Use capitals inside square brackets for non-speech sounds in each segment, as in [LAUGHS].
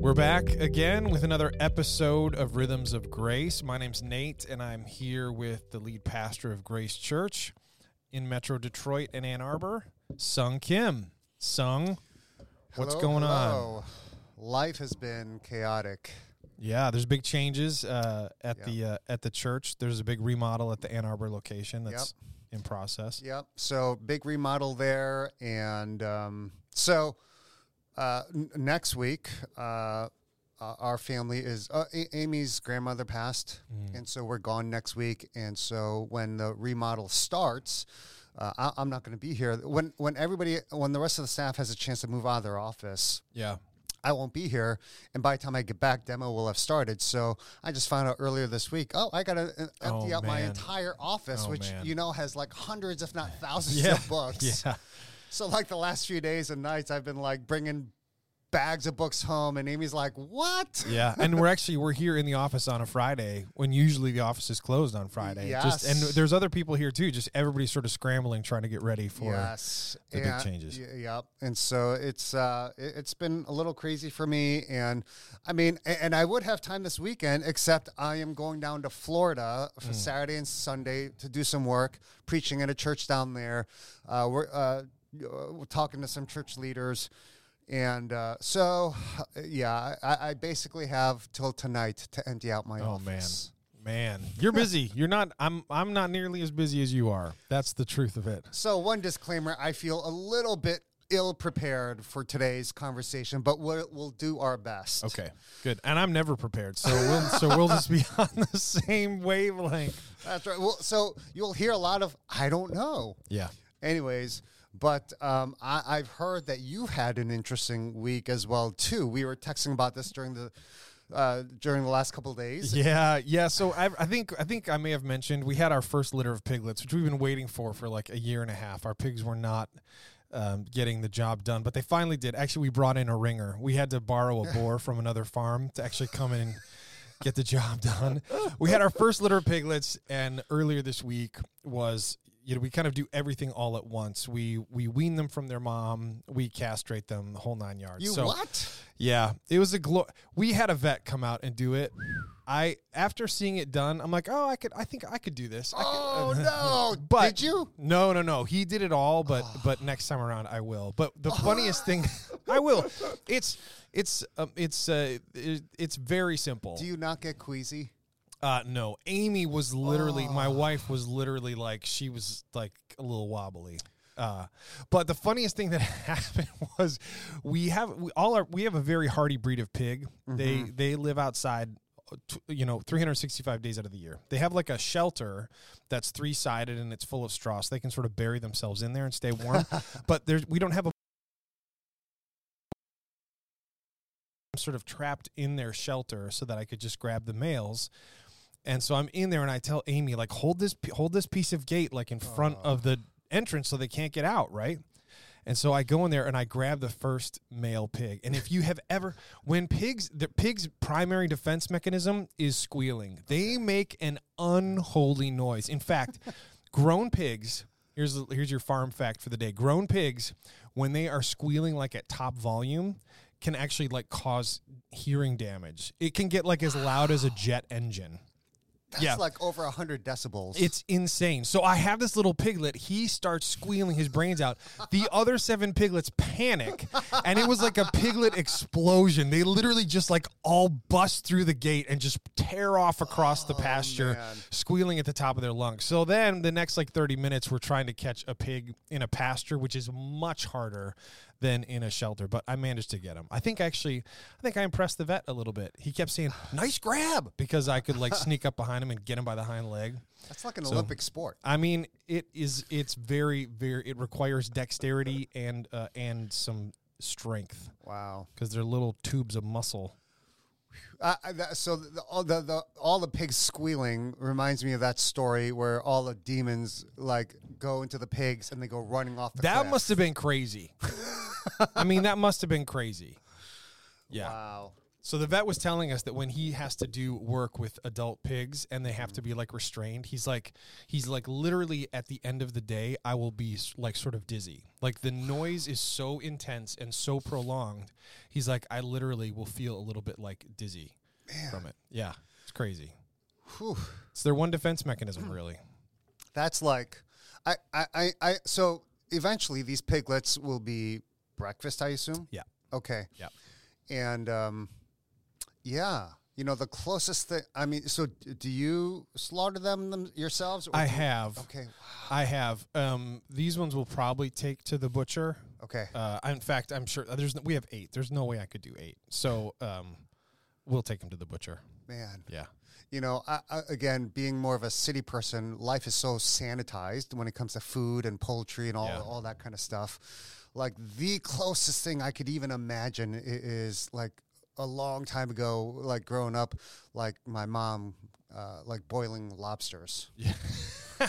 We're back again with another episode of Rhythms of Grace. My name's Nate, and I'm here with the lead pastor of Grace Church in Metro Detroit and Ann Arbor, Sung Kim. Sung, what's Hello, going on? hello. Life has been chaotic. Yeah, there's big changes uh, at the uh, at the church. There's a big remodel at the Ann Arbor location that's in process. Yep. So big remodel there, and um, so uh, n- next week, uh, uh, our family is uh, A- Amy's grandmother passed, and so we're gone next week. And so when the remodel starts. Uh, I, I'm not going to be here when when everybody when the rest of the staff has a chance to move out of their office. Yeah. I won't be here, and by the time I get back, demo will have started. So I just found out earlier this week. Oh, I got to empty Oh, out my entire office, Oh, which man. you know has like hundreds, if not [LAUGHS] thousands, Yeah. of books. Yeah. So like the last few days and nights, I've been like bringing bags of books home, and Amy's like, "What?" Yeah, and we're actually we're here in the office on a Friday when usually the office is closed on Friday. Just and there's other people here too. Just everybody's sort of scrambling trying to get ready for yes, the big changes. Yep, and so it's uh, it, it's been a little crazy for me, and I mean, and I would have time this weekend, except I am going down to Florida for Saturday and Sunday to do some work, preaching at a church down there. Uh, we're uh, we're talking to some church leaders. And uh, so, [SIGHS] yeah, I, I basically have till tonight to empty out my Oh man, man, you're busy. [LAUGHS] You're not. I'm. I'm not nearly as busy as you are. That's the truth of it. So, one disclaimer I feel a little bit ill prepared for today's conversation, but we'll, we'll do our best. Okay, good. And I'm never prepared, so we'll so we'll just be [LAUGHS] on the same wavelength. That's right. Well, so you'll hear a lot of, I don't know. Yeah. Anyways, but um, I, I've heard that you've had an interesting week as well, too. We were texting about this during the. Uh, during the last couple of days, Yeah, yeah. So I, I think I think I may have mentioned we had our first litter of piglets, which we've been waiting for for like a year and a half. Our pigs were not um, getting the job done, but they finally did. Actually, we brought in a ringer. We had to borrow a [LAUGHS] boar from another farm to actually come in and get the job done. We had our first litter of piglets, and earlier this week was you know we kind of do everything all at once. We we wean them from their mom, we castrate them, the whole nine yards. you So- what? yeah, it was a glo- we had a vet come out and do it. I after seeing it done, I'm like, "Oh, I could I think I could do this." Could- Oh [LAUGHS] no! But Did you? No, no, no. He did it all, but but next time around I will. But the [LAUGHS] funniest thing, I will. It's it's um, it's uh, it, it's very simple. Do you not get queasy? Uh, no, Amy was literally my wife was literally like she was like a little wobbly. Uh, but the funniest thing that [LAUGHS] happened was we have we all are we have a very hardy breed of pig. They they live outside. You know, 365 days out of the year. They have like a shelter that's three sided and it's full of straw, so they can sort of bury themselves in there and stay warm. [LAUGHS] but there's we don't have a sort of trapped in their shelter so that I could just grab the males. And so I'm in there and I tell Amy like hold this hold this piece of gate like in front of the entrance so they can't get out, right? And so I go in there and I grab the first male pig. And if you have ever when pigs the pig's primary defense mechanism is squealing. They make an unholy noise. In fact, [LAUGHS] grown pigs Here's here's your farm fact for the day. Grown pigs, when they are squealing like at top volume, can actually like cause hearing damage. It can get like as loud as a [GASPS] jet engine. That's Yeah. like over 100 decibels. It's insane. So I have this little piglet. He starts squealing his brains out. The [LAUGHS] other seven piglets panic, and it was like a piglet explosion. They literally just like all bust through the gate and just tear off across the oh, pasture, man. squealing at the top of their lungs. So then the next like 30 minutes, we're trying to catch a pig in a pasture, which is much harder than in a shelter. But I managed to get him. I think actually, I think I impressed the vet a little bit. He kept saying, [SIGHS] nice grab, because I could like sneak up behind him and get him by the hind leg. That's like an Olympic sport. I mean, it is. It's very, very. It requires dexterity and uh, and some strength Wow. because they're little tubes of muscle. Uh, so the, all the, the all the pigs squealing reminds me of that story where all the demons like go into the pigs and they go running off the That cliff. must have been crazy. [LAUGHS] I mean, that must have been crazy. Yeah. wow. So the vet was telling us that when he has to do work with adult pigs and they have to be like restrained, he's like he's like literally at the end of the day, I will be like sort of dizzy. Like the noise is so intense and so prolonged. He's like I literally will feel a little bit like dizzy from it. Yeah, it's crazy. Whew. It's their one defense mechanism, really. That's like, I, I, I, I, so eventually these piglets will be breakfast, I assume. Yeah. Okay. Yeah. And, um, yeah, you know, the closest thing, I mean, so do you slaughter them, them yourselves? or I you- have. Okay. I have. Um, these ones will probably take to the butcher. Okay. Uh, in fact, I'm sure there's we have eight. There's no way I could do eight. So um, we'll take them to the butcher. Man. Yeah. You know, I, I, again, being more of a city person, life is so sanitized when it comes to food and poultry and all, Yeah. all that kind of stuff. Like the closest thing I could even imagine is like a long time ago, like growing up, like my mom, uh, like boiling lobsters, Yeah. [LAUGHS]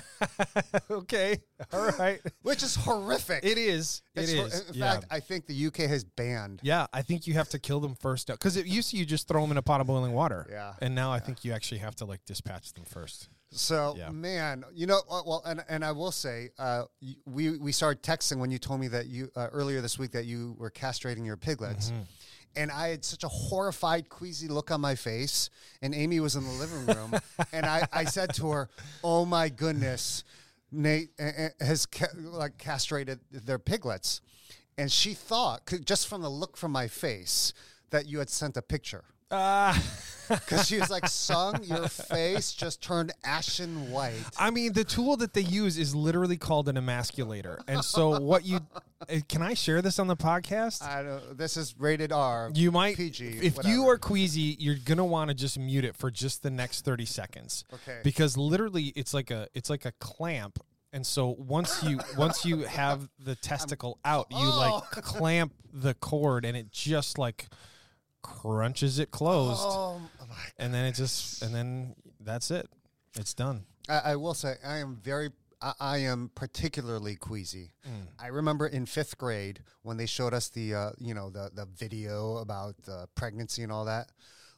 okay. All right. [LAUGHS] which is horrific. It is. It It's hor- In yeah. fact, I think the UK has banned. yeah, I think you have to kill them first because it used to you just throw them in a pot of boiling water. Yeah. And now I think you actually have to like dispatch them first. So Yeah. man, you know, uh, well, and and I will say, uh, we we started texting when you told me that you uh, earlier this week that you were castrating your piglets, Mm-hmm. and I had such a horrified, queasy look on my face, and Amy was in the living room, [LAUGHS] and I I said to her, "Oh my goodness, Nate has ca- like castrated their piglets," and she thought, just from the look from my face that you had sent a picture. Uh, [LAUGHS] Because she was like, "Sung, your face just turned ashen white." I mean, the tool that they use is literally called an emasculator. And so, what you uh, can I share this on the podcast? I don't. This is rated R. You might, PG, if you are queasy, you're gonna want to just mute it for just the next thirty seconds. Okay. Because literally, it's like a it's like a clamp, and so once you once you have the [LAUGHS] testicle out, you like Oh. clamp the cord, and it just like crunches it closed, Oh my! and then it just and then that's it. It's done. I, I will say I am very. I, I am particularly queasy. Mm. I remember in fifth grade when they showed us the uh, you know the the video about uh, pregnancy and all that.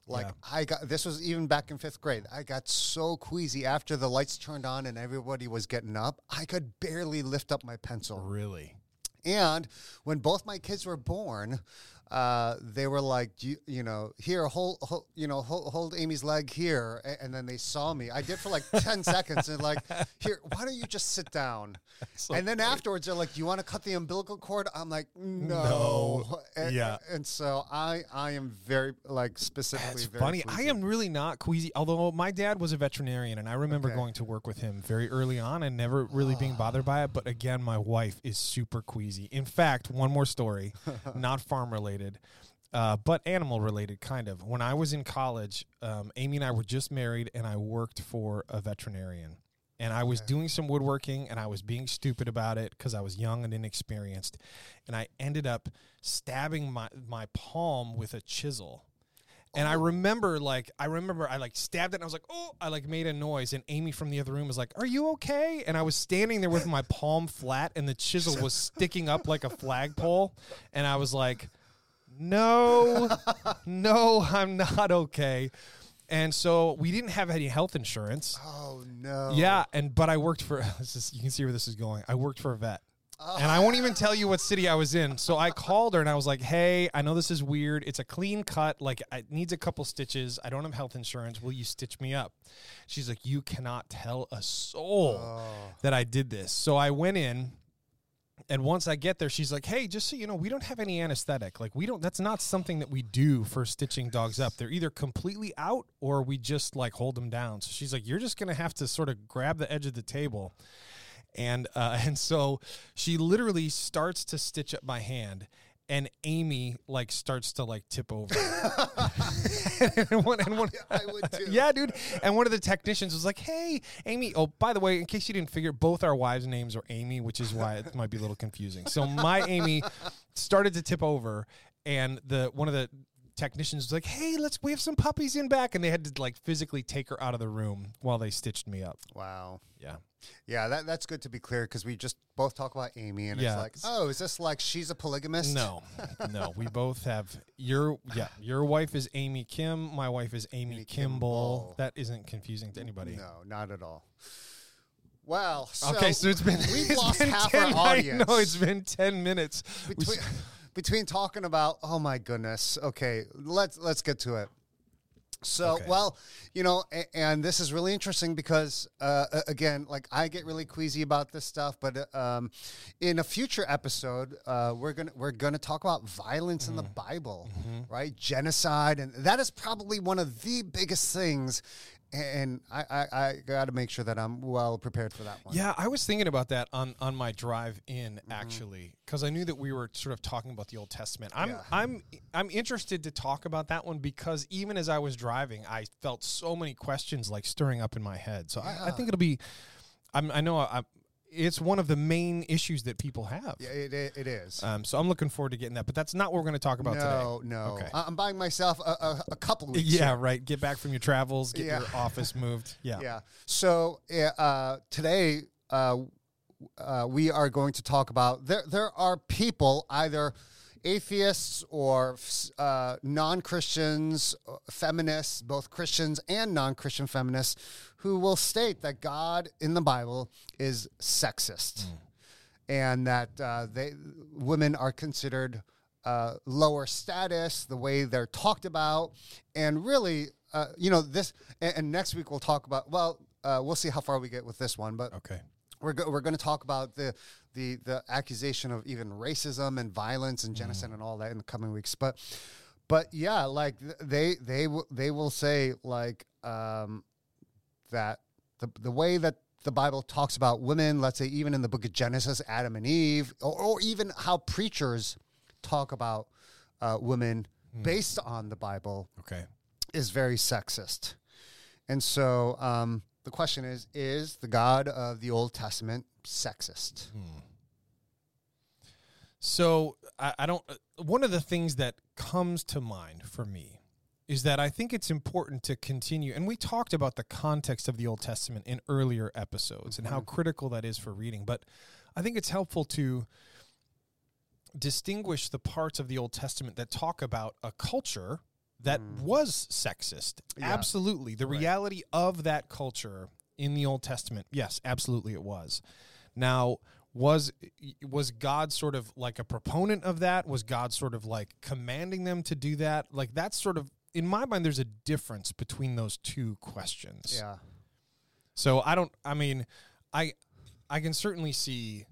Like Yeah. I got this was even back in fifth grade. I got so queasy after the lights turned on and everybody was getting up. I could barely lift up my pencil. Really. And when both my kids were born, uh, they were like, you, you know, here, hold, hold you know, hold, hold Amy's leg here, A- and then they saw me. I did for like [LAUGHS] ten seconds, and like, here, why don't you just sit down? So and then afterwards, they're like, "You want to cut the umbilical cord?" I'm like, "No." No. [LAUGHS] And, Yeah. And so I, I am very like specifically. That's very funny. I am really not queasy. Although my dad was a veterinarian, and I remember Okay. going to work with him very early on, and never really being bothered by it. But again, my wife is super queasy. In fact, one more story, [LAUGHS] not farm related. Uh, but animal related, kind of. When I was in college, um, Amy and I were just married, and I worked for a veterinarian. And I was doing some woodworking, and I was being stupid about it because I was young and inexperienced. And I ended up stabbing my, my palm with a chisel. And I remember like I remember I like stabbed it and I was like, oh, I like made a noise and Amy from the other room was like, Are you okay? And I was standing there with my palm flat and the chisel was [LAUGHS] sticking up like a flagpole. And I was like, No, no, I'm not okay. And so we didn't have any health insurance. Oh no. Yeah, and but I worked for [LAUGHS] this is, you can see where this is going. I worked for a vet. Oh. And I won't even tell you what city I was in. So I called her and I was like, "Hey, I know this is weird. It's a clean cut. Like it needs a couple stitches. I don't have health insurance. Will you stitch me up?" She's like, "You cannot tell a soul Oh. that I did this." So I went in and once I get there, she's like, "Hey, just so you know, we don't have any anesthetic. Like, we don't. That's not something that we do for stitching dogs up. They're either completely out or we just like hold them down." So she's like, "You're just gonna have to sort of grab the edge of the table." And uh, [LAUGHS] and so she literally starts to stitch up my hand, and Amy like starts to like tip over. [LAUGHS] [LAUGHS] and one, and one, I would too. [LAUGHS] yeah, dude. And one of the technicians was like, "Hey, Amy. Oh, by the way, in case you didn't figure, both our wives' names are Amy, which is why it might be a little confusing. So my Amy started to tip over, and the one of the technicians was like, "Hey, let's we have some puppies in back," and they had to like physically take her out of the room while they stitched me up. Wow. Yeah, Yeah, that, that's good to be clear because we just both talk about Amy, and Yeah. it's like, oh, is this like she's a polygamist? no, no, we both have your yeah. Your wife is Amy Kim. My wife is Amy, Amy Kimball. Kimball. That isn't confusing to anybody. No, not at all. Well, so okay, so it's been we've it's lost been half 10, our [LAUGHS] audience. Know it's been ten minutes. We between, talking about oh my goodness okay let's let's get to it so Okay. well you know a- and this is really interesting because uh, again like i get really queasy about this stuff but uh, um, in a future episode uh, we're gonna we're gonna talk about violence in the Mm. bible Mm-hmm. right genocide and that is probably one of the biggest things and i i, I got to make sure that i'm well prepared for that one Yeah, I was thinking about that on on my drive in mm-hmm. actually because I knew that we were sort of talking about the Old Testament. I'm Yeah. I'm I'm interested to talk about that one because even as I was driving, I felt so many questions like stirring up in my head. So I, I think it'll be. I'm, I know I, it's one of the main issues that people have. yeah it, it, is Um, so I'm looking forward to getting that, but that's not what we're going to talk about no, today. no. No. Okay. I'm buying myself a, a, a couple weeks. Yeah, here. right. Get back from your travels. Get Yeah. your office moved. [LAUGHS] Yeah. yeah. So uh, today uh, uh, we are going to talk about there. There are people either atheists or uh, non-Christians, uh, feminists, both Christians and non-Christian feminists, who will state that God in the Bible is sexist, and that uh, they women are considered uh, lower status, the way they're talked about, and really, uh, you know, this. And, and next week we'll talk about. Well, uh, we'll see how far we get with this one, but Okay. We're go- we're going to talk about the the the accusation of even racism and violence and genocide and all that in the coming weeks. But but yeah, like they they will they will say like um, that the the way that the Bible talks about women, let's say even in the book of Genesis, Adam and Eve, or, or even how preachers talk about uh, women based on the Bible Okay. is very sexist. And so um, the question is is the God of the Old Testament sexist? So I, I don't. uh, One of the things that comes to mind for me is that I think it's important to continue, and we talked about the context of the Old Testament in earlier episodes and how critical that is for reading. But I think it's helpful to distinguish the parts of the Old Testament that talk about a culture that mm. was sexist. Yeah. Absolutely. The Right. reality of that culture in the Old Testament, yes, absolutely it was. Now, was was God sort of like a proponent of that? Was God sort of like commanding them to do that? Like that's sort of in my mind there's a difference between those two questions. Yeah. So I don't I mean I I can certainly see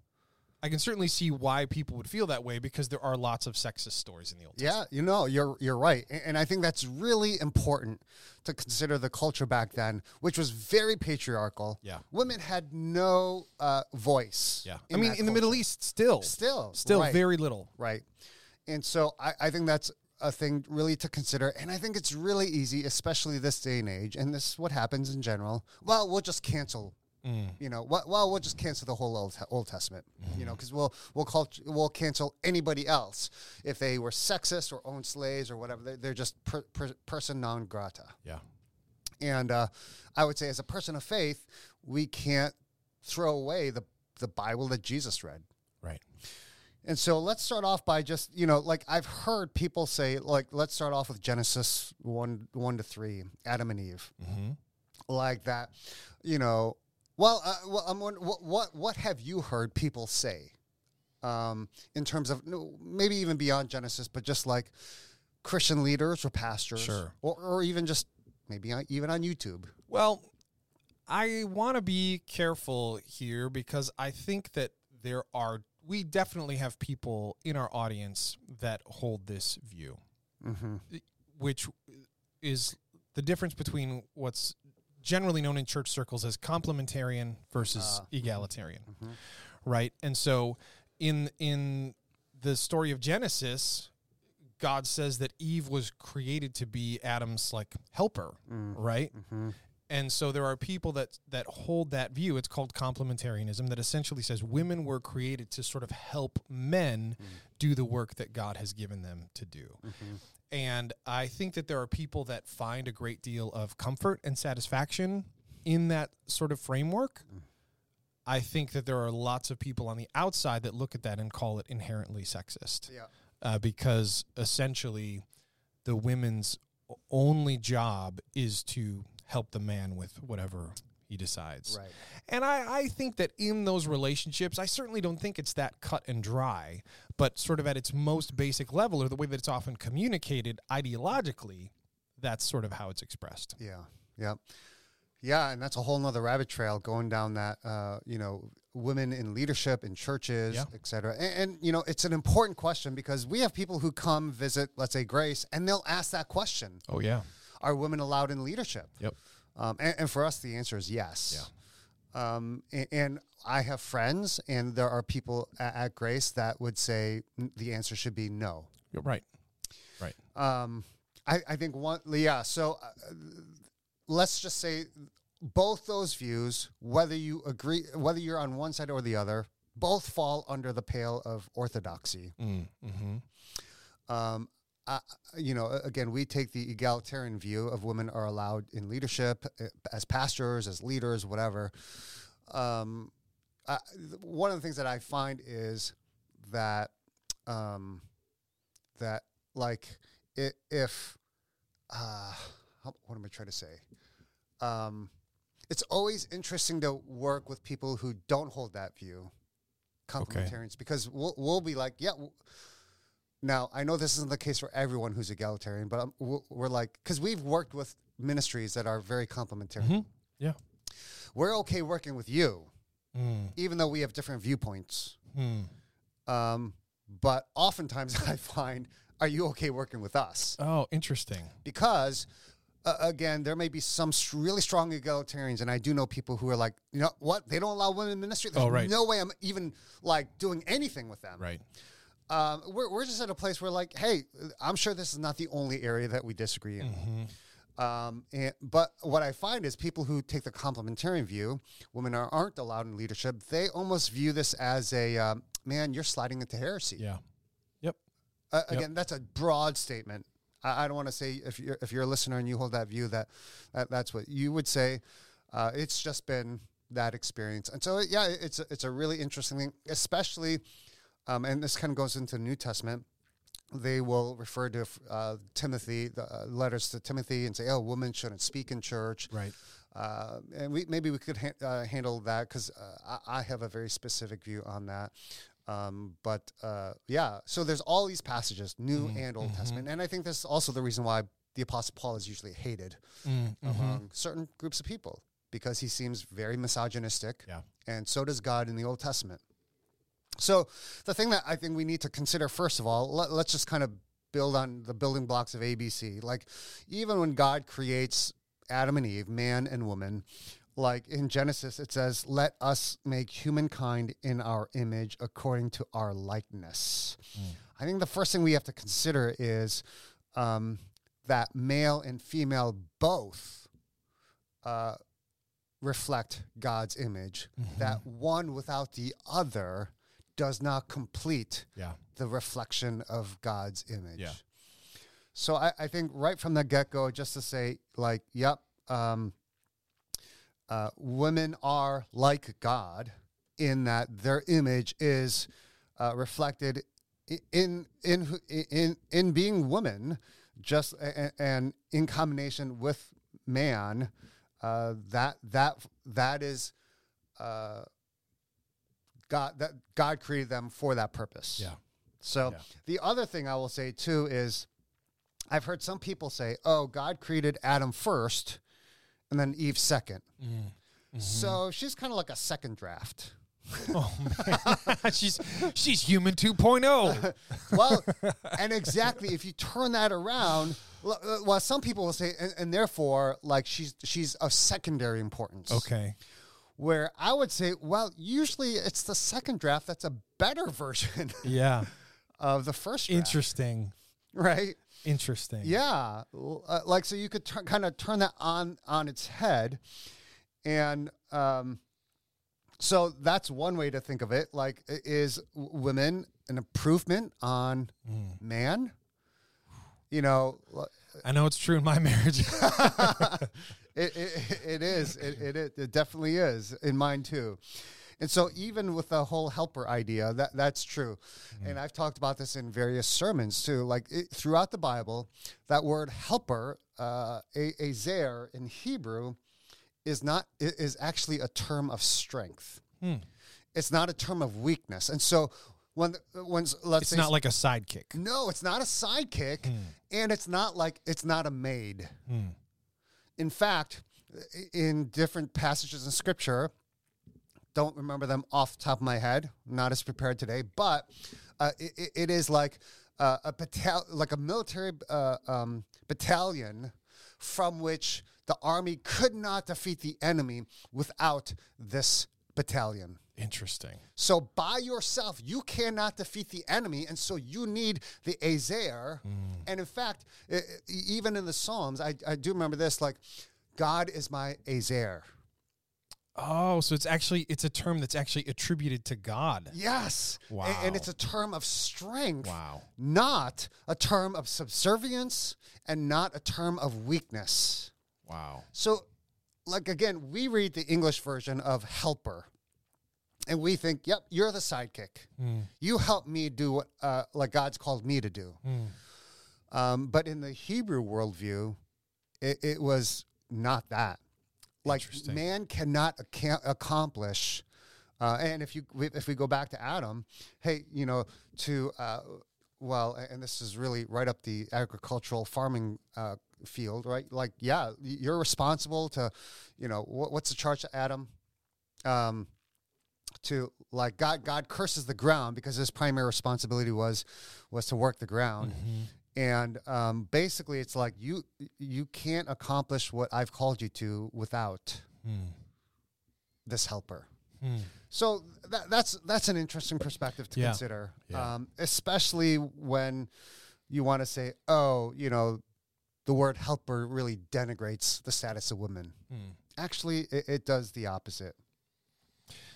I can certainly see why people would feel that way because there are lots of sexist stories in the Old Testament. Yeah, you know, you're you're right, and I think that's really important to consider the culture back then, which was very patriarchal. Yeah. women had no uh, voice. Yeah. I mean in the Middle. East still still, still right, very little. right, and so I, I think that's a thing really to consider, and I think it's really easy, especially this day and age, and this is what happens in general. Well, we'll just cancel. You know, well, well, we'll just cancel the whole Old, Old Testament. You know, because we'll we'll call we'll cancel anybody else if they were sexist or owned slaves or whatever. They're, they're just per, per, person non grata. Yeah. And uh, I would say, as a person of faith, we can't throw away the the Bible that Jesus read. Right. And so let's start off by just you know, like I've heard people say, like let's start off with Genesis one one to three, Adam and Eve, Mhm. like that. You know, well, uh, well, I'm wondering, what what what have you heard people say, um, in terms of no, maybe even beyond Genesis, but just like Christian leaders or pastors, Sure. or or even just maybe on, even on YouTube. Well, I want to be careful here because I think that there are, we definitely have people in our audience that hold this view, Mm-hmm. which is the difference between what's generally known in church circles as complementarian versus Ah. egalitarian, Mhm. right? And so in in the story of Genesis, God says that Eve was created to be Adam's like helper, Mm. right? Mm-hmm. And so there are people that that hold that view. It's called complementarianism that essentially says women were created to sort of help men do the work that God has given them to do. And I think that there are people that find a great deal of comfort and satisfaction in that sort of framework. I think that there are lots of people on the outside that look at that and call it inherently sexist Yeah. uh, because essentially the women's only job is to help the man with whatever he decides. Right. And I, I think that in those relationships, I certainly don't think it's that cut and dry, but sort of at its most basic level, or the way that it's often communicated ideologically, that's sort of how it's expressed. Yeah. Yeah. Yeah, and that's a whole nother rabbit trail going down that uh, you know, women in leadership in churches, Yeah. et cetera. And, and you know, it's an important question because we have people who come visit, let's say Grace, and they'll ask that question. Oh, yeah. Are women allowed in leadership? Yep. Um, and, and for us, the answer is yes. Yeah. Um, and, and I have friends, and there are people at, at Grace that would say the answer should be no. You're right. Right. Um, I, I think one, yeah. So uh, let's just say both those views, whether you agree, whether you're on one side or the other, both fall under the pale of orthodoxy. Mm, mm-hmm. Um, you know, again, we take the egalitarian view of women are allowed in leadership uh, as pastors, as leaders, whatever. Um, I, one of the things that I find is that um, that like i if uh, what am I trying to say? Um, it's always interesting to work with people who don't hold that view, complementarians, because we'll we'll be like, yeah. Now I know this isn't the case for everyone who's egalitarian, but um, we'll, we're like, because we've worked with ministries that are very complementary. Mhm. Yeah. We're okay working with you, Mm, even though we have different viewpoints. mm. Um, but oftentimes [LAUGHS] I find, are you okay working with us? Oh, interesting. because uh, again there may be some really strong egalitarians and i do know people who are like you know what they don't allow women in ministry there's Oh, right. no way i'm even like doing anything with them Right. Um, we're, we're just at a place where like hey i'm sure this is not the only area that we disagree in Mm-hmm. um, and, but what I find is people who take the complementarian view, women are, aren't allowed in leadership. They almost view this as a um, man, you're sliding into heresy. Yeah. Yep. Uh, again, that's a broad statement. I, I don't want to say if you're if you're a listener and you hold that view that, that that's what you would say. Uh, it's just been that experience, and so yeah, it's a, it's a really interesting thing, especially, um, and this kind of goes into the New Testament. They will refer to uh, Timothy, the uh, letters to Timothy, and say, "Oh, women shouldn't speak in church." Right. uh, and we maybe we could ha- uh, handle that because uh, I, I have a very specific view on that. Um, but uh, yeah, so there's all these passages, New and Old Testament, and I think that's also the reason why the Apostle Paul is usually hated Mm, mhm. among certain groups of people because he seems very misogynistic, Yeah. and so does God in the Old Testament. So the thing that I think we need to consider first of all, let, let's just kind of build on the building blocks of ABC. Like even when God creates Adam and Eve, man and woman, like in Genesis it says, "Let us make humankind in our image according to our likeness." I think the first thing we have to consider is um, that male and female both uh, reflect God's image. That one without the other does not complete Yeah. the reflection of God's image. Yeah. So I, I think right from the get go, just to say, like, yep, um, uh, women are like God in that their image is uh, reflected in in in in being woman, just a- a- and in combination with man. Uh, that that that is. God that God created them for that purpose. Yeah. So Yeah. the other thing I will say too is I've heard some people say, "Oh, God created Adam first and then Eve 2nd So she's kind of like a second draft. [LAUGHS] Oh man, [LAUGHS] she's she's human oh. 2.0. [LAUGHS] Well, and exactly if you turn that around, uh, well, some people will say, and, and therefore, like she's she's of secondary importance. okay. Where I would say, well, usually it's the second draft that's a better [LAUGHS] version Yeah. of the first draft. Interesting. right? Interesting. Yeah, uh, like so you could kind of turn that on on its head, and um, so that's one way to think of it. Like, is women an improvement on Mm. man? You know, I know it's true in my [LAUGHS] marriage. [LAUGHS] it, it, [LAUGHS] it is. It, it, it, it definitely is in mine too. And so even with the whole helper idea, that that's true. And I've talked about this in various sermons too. Like it, throughout the Bible, that word helper, uh, a, azer in Hebrew, is not is actually a term of strength. Hmm. It's not a term of weakness. And so when when let's it's say not like a sidekick. no, it's not a sidekick, and it's not like it's not a maid. Hmm. In fact, in different passages in Scripture, don't remember them off the top of my head. Not as prepared today, but uh, it, it is like uh, a batal- like a military uh, um, battalion from which the army could not defeat the enemy without this battalion. Interesting. So by yourself, you cannot defeat the enemy, and so you need the Azer. Mm. And in fact, e- even in the Psalms, I, I do remember this: like, God is my Azair. Oh, so it's actually it's a term that's actually attributed to God. Yes, Wow. and it's a term of strength, Wow. not a term of subservience, and not a term of weakness. Wow. So, like again, we read the English version of helper, and we think, "Yep, you're the sidekick. You help me do what uh, like God's called me to do." Um, but in the Hebrew worldview, it, it was not that. Like man cannot acca- accomplish. Uh, and if you if we go back to Adam, hey, you know, to uh, well, and this is really right up the agricultural farming uh, field, right? Like, yeah, you're responsible to, you know, what, what's the charge to Adam? Um, to like God, God curses the ground because his primary responsibility was was to work the ground, and um, basically, it's like you you can't accomplish what I've called you to without this helper. So that, that's that's an interesting perspective to Yeah. consider, Yeah. um, especially when you want to say, "Oh, you know, the word helper really denigrates the status of women." Actually, it, it does the opposite.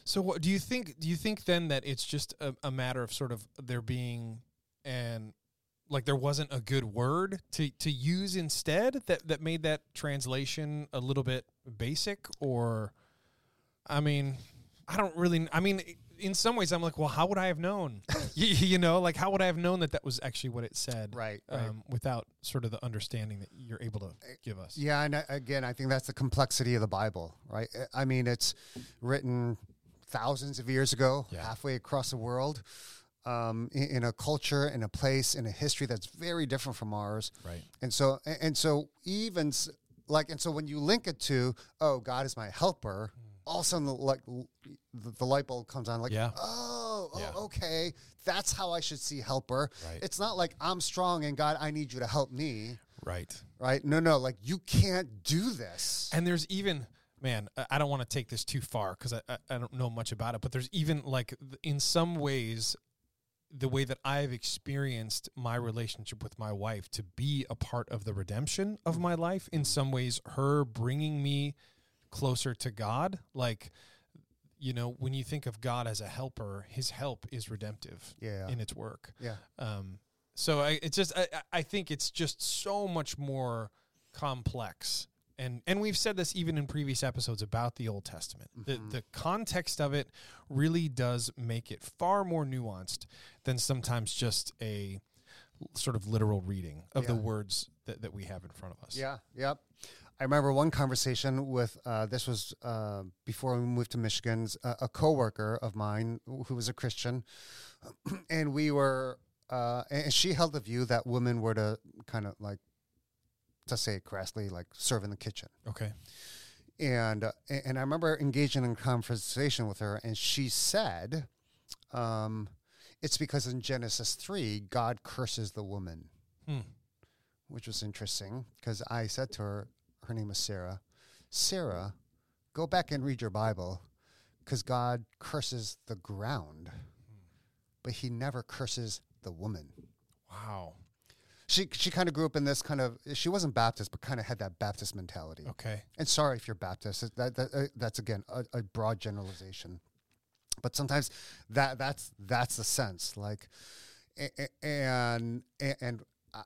So what do you think do you think then that it's just a, a matter of sort of there being and like there wasn't a good word to to use instead that that made that translation a little bit basic or I mean I don't really I mean in some ways I'm like well how would I have known [LAUGHS] [LAUGHS] you, you know like how would I have known that that was actually what it said Right, um, right. um, without sort of the understanding that you're able to eh, give us Yeah, and uh, again, I think that's the complexity of the Bible, right? I- I mean, it's written thousands of years ago, Yeah. halfway across the world, um, in, in a culture, in a place, in a history that's very different from ours. right And so, and and so, even like, and so when you link it to, oh, God is my helper, all of a sudden, like, the, the light bulb comes on, like, Yeah. oh, oh, Yeah. okay, that's how I should see helper. Right. It's not like I'm strong and God, I need you to help me right right? No, no, like you can't do this. And there's even, man, I- don't want to take this too far because I, I, I don't know much about it, but there's even like, in some ways, the way that I've experienced my relationship with my wife to be a part of the redemption of my life, in some ways, her bringing me closer to God. Like, you know, when you think of God as a helper, his help is redemptive Yeah. in its work. Yeah. Um, so I, it's just I- I think it's just so much more complex, and and we've said this even in previous episodes about the Old Testament. The the context of it really does make it far more nuanced than sometimes just a sort of literal reading of the words that, that we have in front of us. Yeah. Yep. I remember one conversation with uh, this was uh, before we moved to Michigan's uh, a coworker of mine who was a Christian, [CLEARS THROAT] and we were uh, and she held the view that women were to kind of like to say it crassly like serve in the kitchen. Okay. and uh, and I remember engaging in conversation with her, and she said, um, "It's because in Genesis three, God curses the woman," Hmm. which was interesting because I said to her, her name is Sarah, Sarah, go back and read your Bible, because God curses the ground, but He never curses the woman. Wow. She she kind of grew up in this kind of she wasn't Baptist, but kind of had that Baptist mentality. Okay. And sorry if you're Baptist. That, that uh, that's again a, a broad generalization, but sometimes that that's that's the sense. Like, and and, and uh,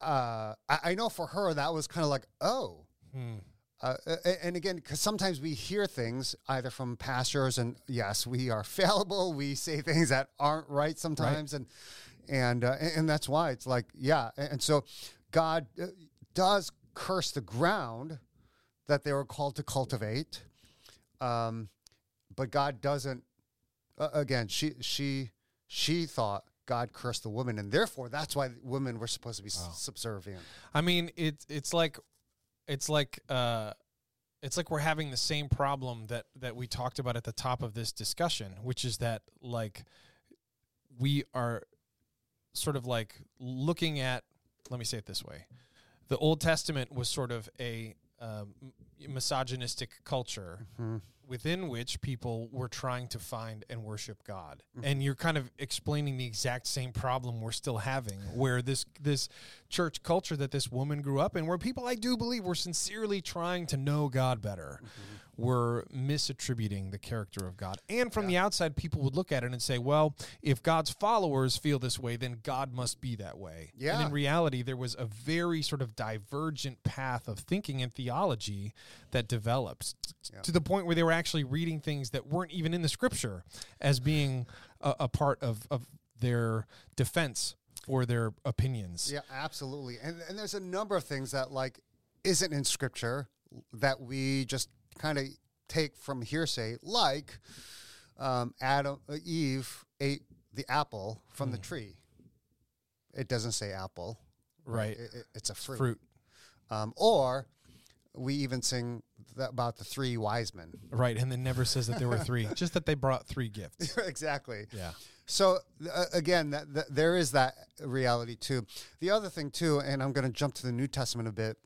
uh, I, I know for her that was kind of like oh. Hmm. Uh, and again, because sometimes we hear things either from pastors, and yes, we are [LAUGHS] fallible. We say things that aren't right sometimes, and and uh, and that's why it's like yeah. And, so, God uh, does curse the ground that they were called to cultivate, um, but God doesn't. Uh, again, she she she thought God cursed the woman, and therefore that's why women were supposed to be s subservient. I mean, it's it's like it's like uh it's like we're having the same problem that that we talked about at the top of this discussion, which is that like we are sort of like looking at let me say it this way. The Old Testament was sort of a um, misogynistic culture Mhm. within which people were trying to find and worship God. And you're kind of explaining the exact same problem we're still having where this this church culture that this woman grew up in where people I do believe were sincerely trying to know God better were misattributing the character of God. And from the outside people would look at it and say, well, if God's followers feel this way, then God must be that way. Yeah. And in reality there was a very sort of divergent path of thinking and theology that developed Yeah. to the point where they were actually reading things that weren't even in the scripture as being a, a part of, of their defense for their opinions. Yeah, absolutely. And and there's a number of things that like isn't in scripture that we just kind of take from hearsay, like um, Adam, uh, Eve ate the apple from the tree. It doesn't say apple, Right. It, it- it's a fruit. Fruit. Um, or we even sing th- about the three wise men. Right. And then never says that there were three, just that they brought three gifts. [LAUGHS] exactly. Yeah. So uh, again, that, that there is that reality too. The other thing too, and I'm going to jump to the New Testament a bit.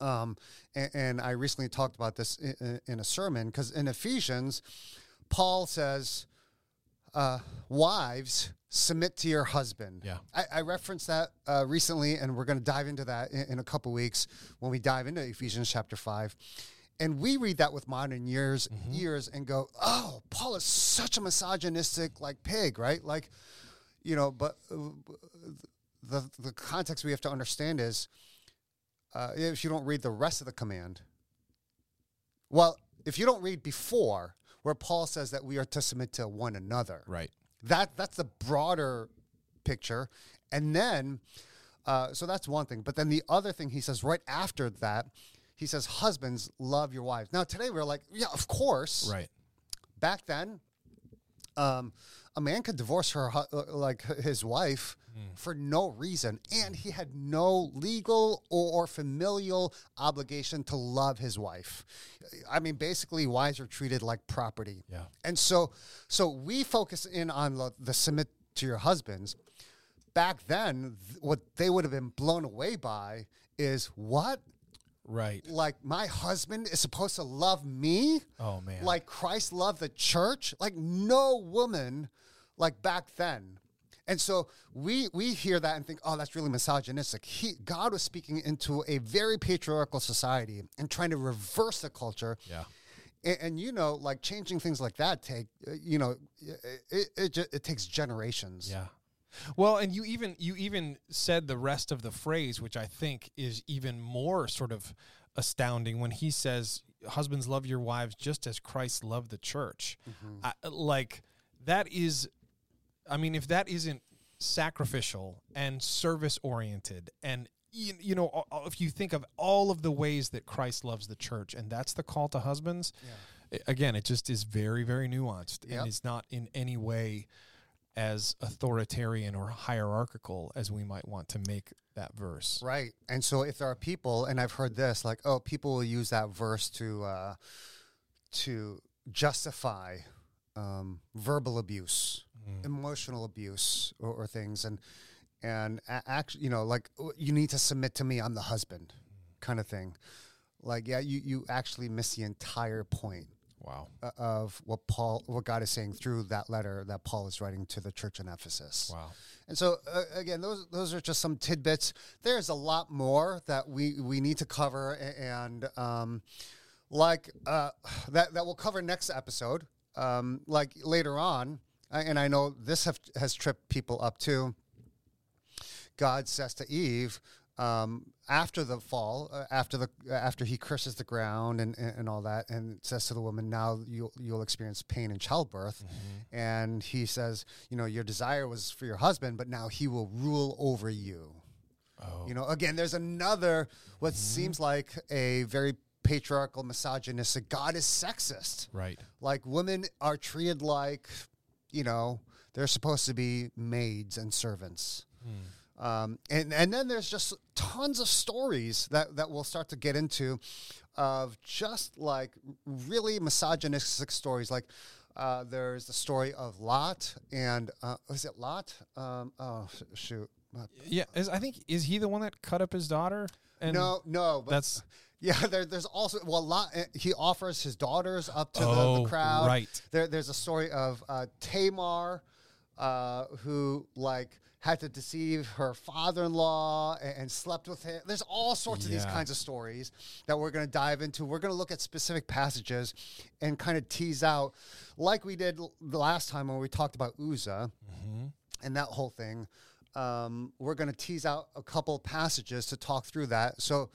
Um, and, and I recently talked about this in, in a sermon because in Ephesians, Paul says, uh, "Wives, submit to your husband." Yeah. I, I referenced that uh, recently, and we're going to dive into that in, in a couple weeks when we dive into Ephesians chapter five. And we read that with modern years, ears, and go, "Oh, Paul is such a misogynistic like pig, right?" Like, you know. But uh, the the context we have to understand is, uh, if you don't read the rest of the command, well, if you don't read before where Paul says that we are to submit to one another, Right. that that's the broader picture. And then uh, so that's one thing. But then the other thing he says right after that he says husbands love your wives. Now today we're like yeah of course. Right. back then um, a man could divorce her uh, like his wife Mm. for no reason and he had no legal or, familial obligation to love his wife. I mean basically wives are treated like property. Yeah. and so so we focus in on the, the submit to your husbands. Back then th- what they would have been blown away by is what? Right. like my husband is supposed to love me? Oh, man. like Christ loved the church? Like no woman like back then and so we we hear that and think oh that's really misogynistic he God was speaking into a very patriarchal society and trying to reverse the culture Yeah. and, and you know like changing things like that take uh, you know it it, it, it takes generations Yeah. Well, and you even you even said the rest of the phrase, which I think is even more sort of astounding when he says, "Husbands love your wives just as Christ loved the church." I, like that is, I mean, if that isn't sacrificial and service oriented, and you, you know, if you think of all of the ways that Christ loves the church, and that's the call to husbands. i- Again, it just is very, very nuanced, Yep. and it's not in any way as authoritarian or hierarchical as we might want to make that verse. Right. And so if there are people, and I've heard this, like, oh, people will use that verse to uh, to justify um, verbal abuse, emotional abuse, or, or things, and and actually, you know, like "Oh, you need to submit to me. I'm the husband, kind of thing. Like, yeah, you you actually miss the entire point. Wow. of what Paul, what God is saying through that letter that Paul is writing to the church in Ephesus. Wow. And so uh, again, those those are just some tidbits. There's a lot more that we we need to cover, and um, like uh, that that we'll cover next episode. Um, like later on, and I know this have, has tripped people up too. God says to Eve um, after the fall, uh, after the after he curses the ground and, and, and all that, and says to the woman, "Now you'll you'll experience pain in childbirth." And he says, "You know, your desire was for your husband, but now he will rule over you." Oh. You know, again, there's another what seems like a very patriarchal, misogynistic. God is sexist. Right. Like women are treated like, you know, they're supposed to be maids and servants. Um, and and then there's just tons of stories that that we'll start to get into, of just like really misogynistic stories. Like uh, there's the story of Lot and uh, is it Lot? Um, oh sh- shoot, Yeah. Is I think is he the one that cut up his daughter? And no, no, but That's yeah. [LAUGHS] There, there's also well, a Lot. uh, He offers his daughters up to the, Oh, the crowd. right. There, there's a story of uh, Tamar, uh, who like had to deceive her father-in-law and, and slept with him. There's all sorts of these kinds of stories that we're going to dive into. We're going to look at specific passages and kind of tease out, like we did l- the last time when we talked about Uzzah and that whole thing. Um, we're going to tease out a couple passages to talk through that. So,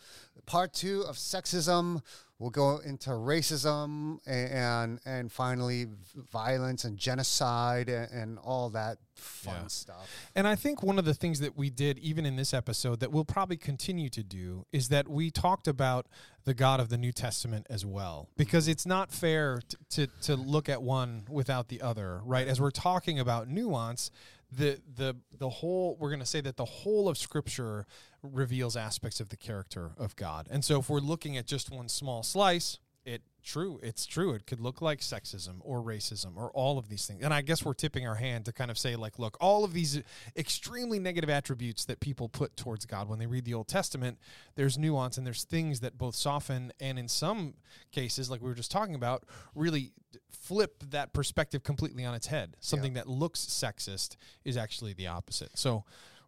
part two of sexism, we'll go into racism and and, and finally violence and genocide and, and all that fun Yeah. stuff. And I think one of the things that we did, even in this episode, that we'll probably continue to do, is that we talked about the God of the New Testament as well, because it's not fair to to look at one without the other, right? As we're talking about nuance, the the the whole we're going to say that the whole of Scripture reveals aspects of the character of God, and so if we're looking at just one small slice, true it's true it could look like sexism or racism or all of these things and i guess we're tipping our hand to kind of say like look all of these extremely negative attributes that people put towards god when they read the old testament there's nuance and there's things that both soften and in some cases like we were just talking about really flip that perspective completely on its head. Something that looks sexist is actually the opposite. So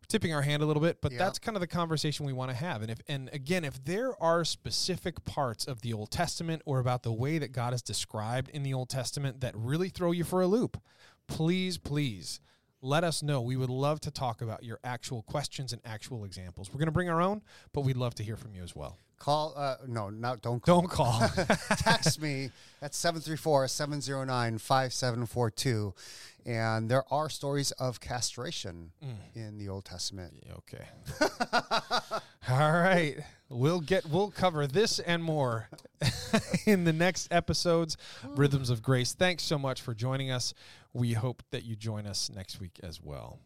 tipping our hand a little bit but Yeah. that's kind of the conversation we want to have and if and again if there are specific parts of the old testament or about the way that god is described in the old testament that really throw you for a loop please please let us know. We would love to talk about your actual questions and actual examples. We're going to bring our own but we'd love to hear from you as well. Call, uh, no, not don't call. don't call. [LAUGHS] Text me [LAUGHS] at 734 709 5742. And there are stories of castration in the Old Testament. okay. [LAUGHS] All right. We'll get we'll cover this and more in the next episodes. Rhythms of grace thanks so much for joining us we hope that you join us next week as well